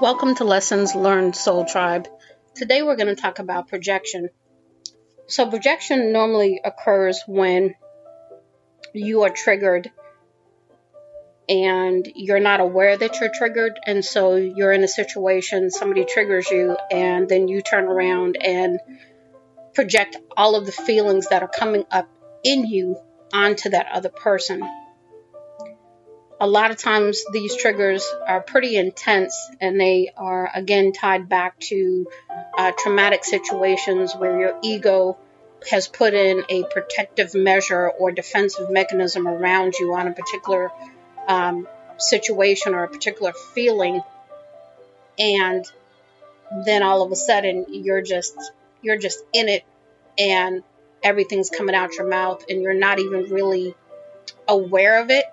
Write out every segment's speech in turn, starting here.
Welcome to Lessons Learned Soul Tribe. Today we're going to talk about projection. So, projection normally occurs when you are triggered and you're not aware that you're triggered. And so you're in a situation, somebody triggers you, and then you turn around and project all of the feelings that are coming up in you onto that other person a lot of times these triggers are pretty intense and they are again tied back to uh, traumatic situations where your ego has put in a protective measure or defensive mechanism around you on a particular um, situation or a particular feeling. And then all of a sudden you're just you're just in it and everything's coming out your mouth and you're not even really aware of it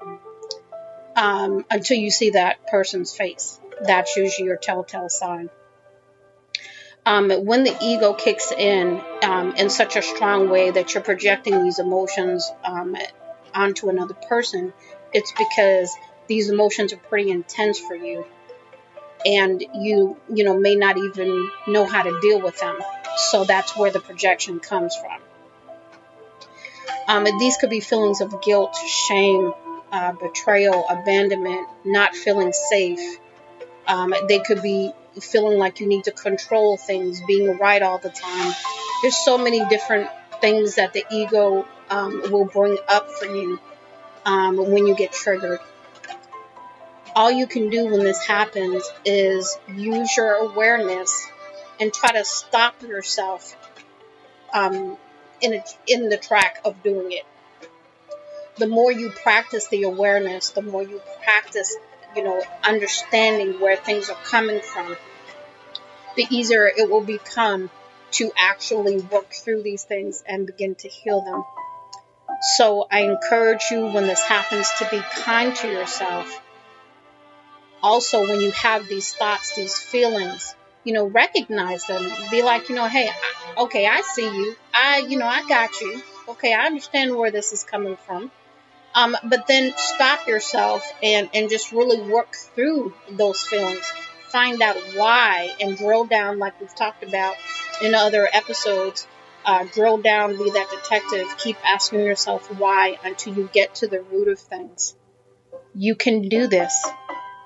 um, until you see that person's face. That's usually your telltale sign. Um, when the ego kicks in um, in such a strong way that you're projecting these emotions um, onto another person, it's because these emotions are pretty intense for you, and you you know may not even know how to deal with them. So that's where the projection comes from. Um, these could be feelings of guilt, shame, uh, betrayal, abandonment, not feeling safe. Um, they could be feeling like you need to control things, being right all the time. There's so many different things that the ego um, will bring up for you um, when you get triggered. All you can do when this happens is use your awareness and try to stop yourself um, in, a, in the track of doing it the more you practice the awareness, the more you practice, you know, understanding where things are coming from, the easier it will become to actually work through these things and begin to heal them. So I encourage you when this happens to be kind to yourself. Also, when you have these thoughts, these feelings, you know, recognize them. Be like, you know, hey, okay, I see you. I, you know, I got you. Okay, I understand where this is coming from. Um, but then stop yourself and, and just really work through those feelings. Find out why and drill down, like we've talked about in other episodes. Uh, drill down, be that detective. Keep asking yourself why until you get to the root of things. You can do this.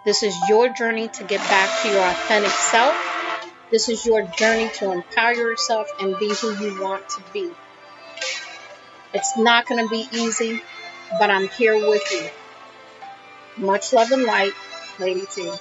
This is your journey to get back to your authentic self. This is your journey to empower yourself and be who you want to be. It's not going to be easy but I'm here with you. Much love and light, Lady T.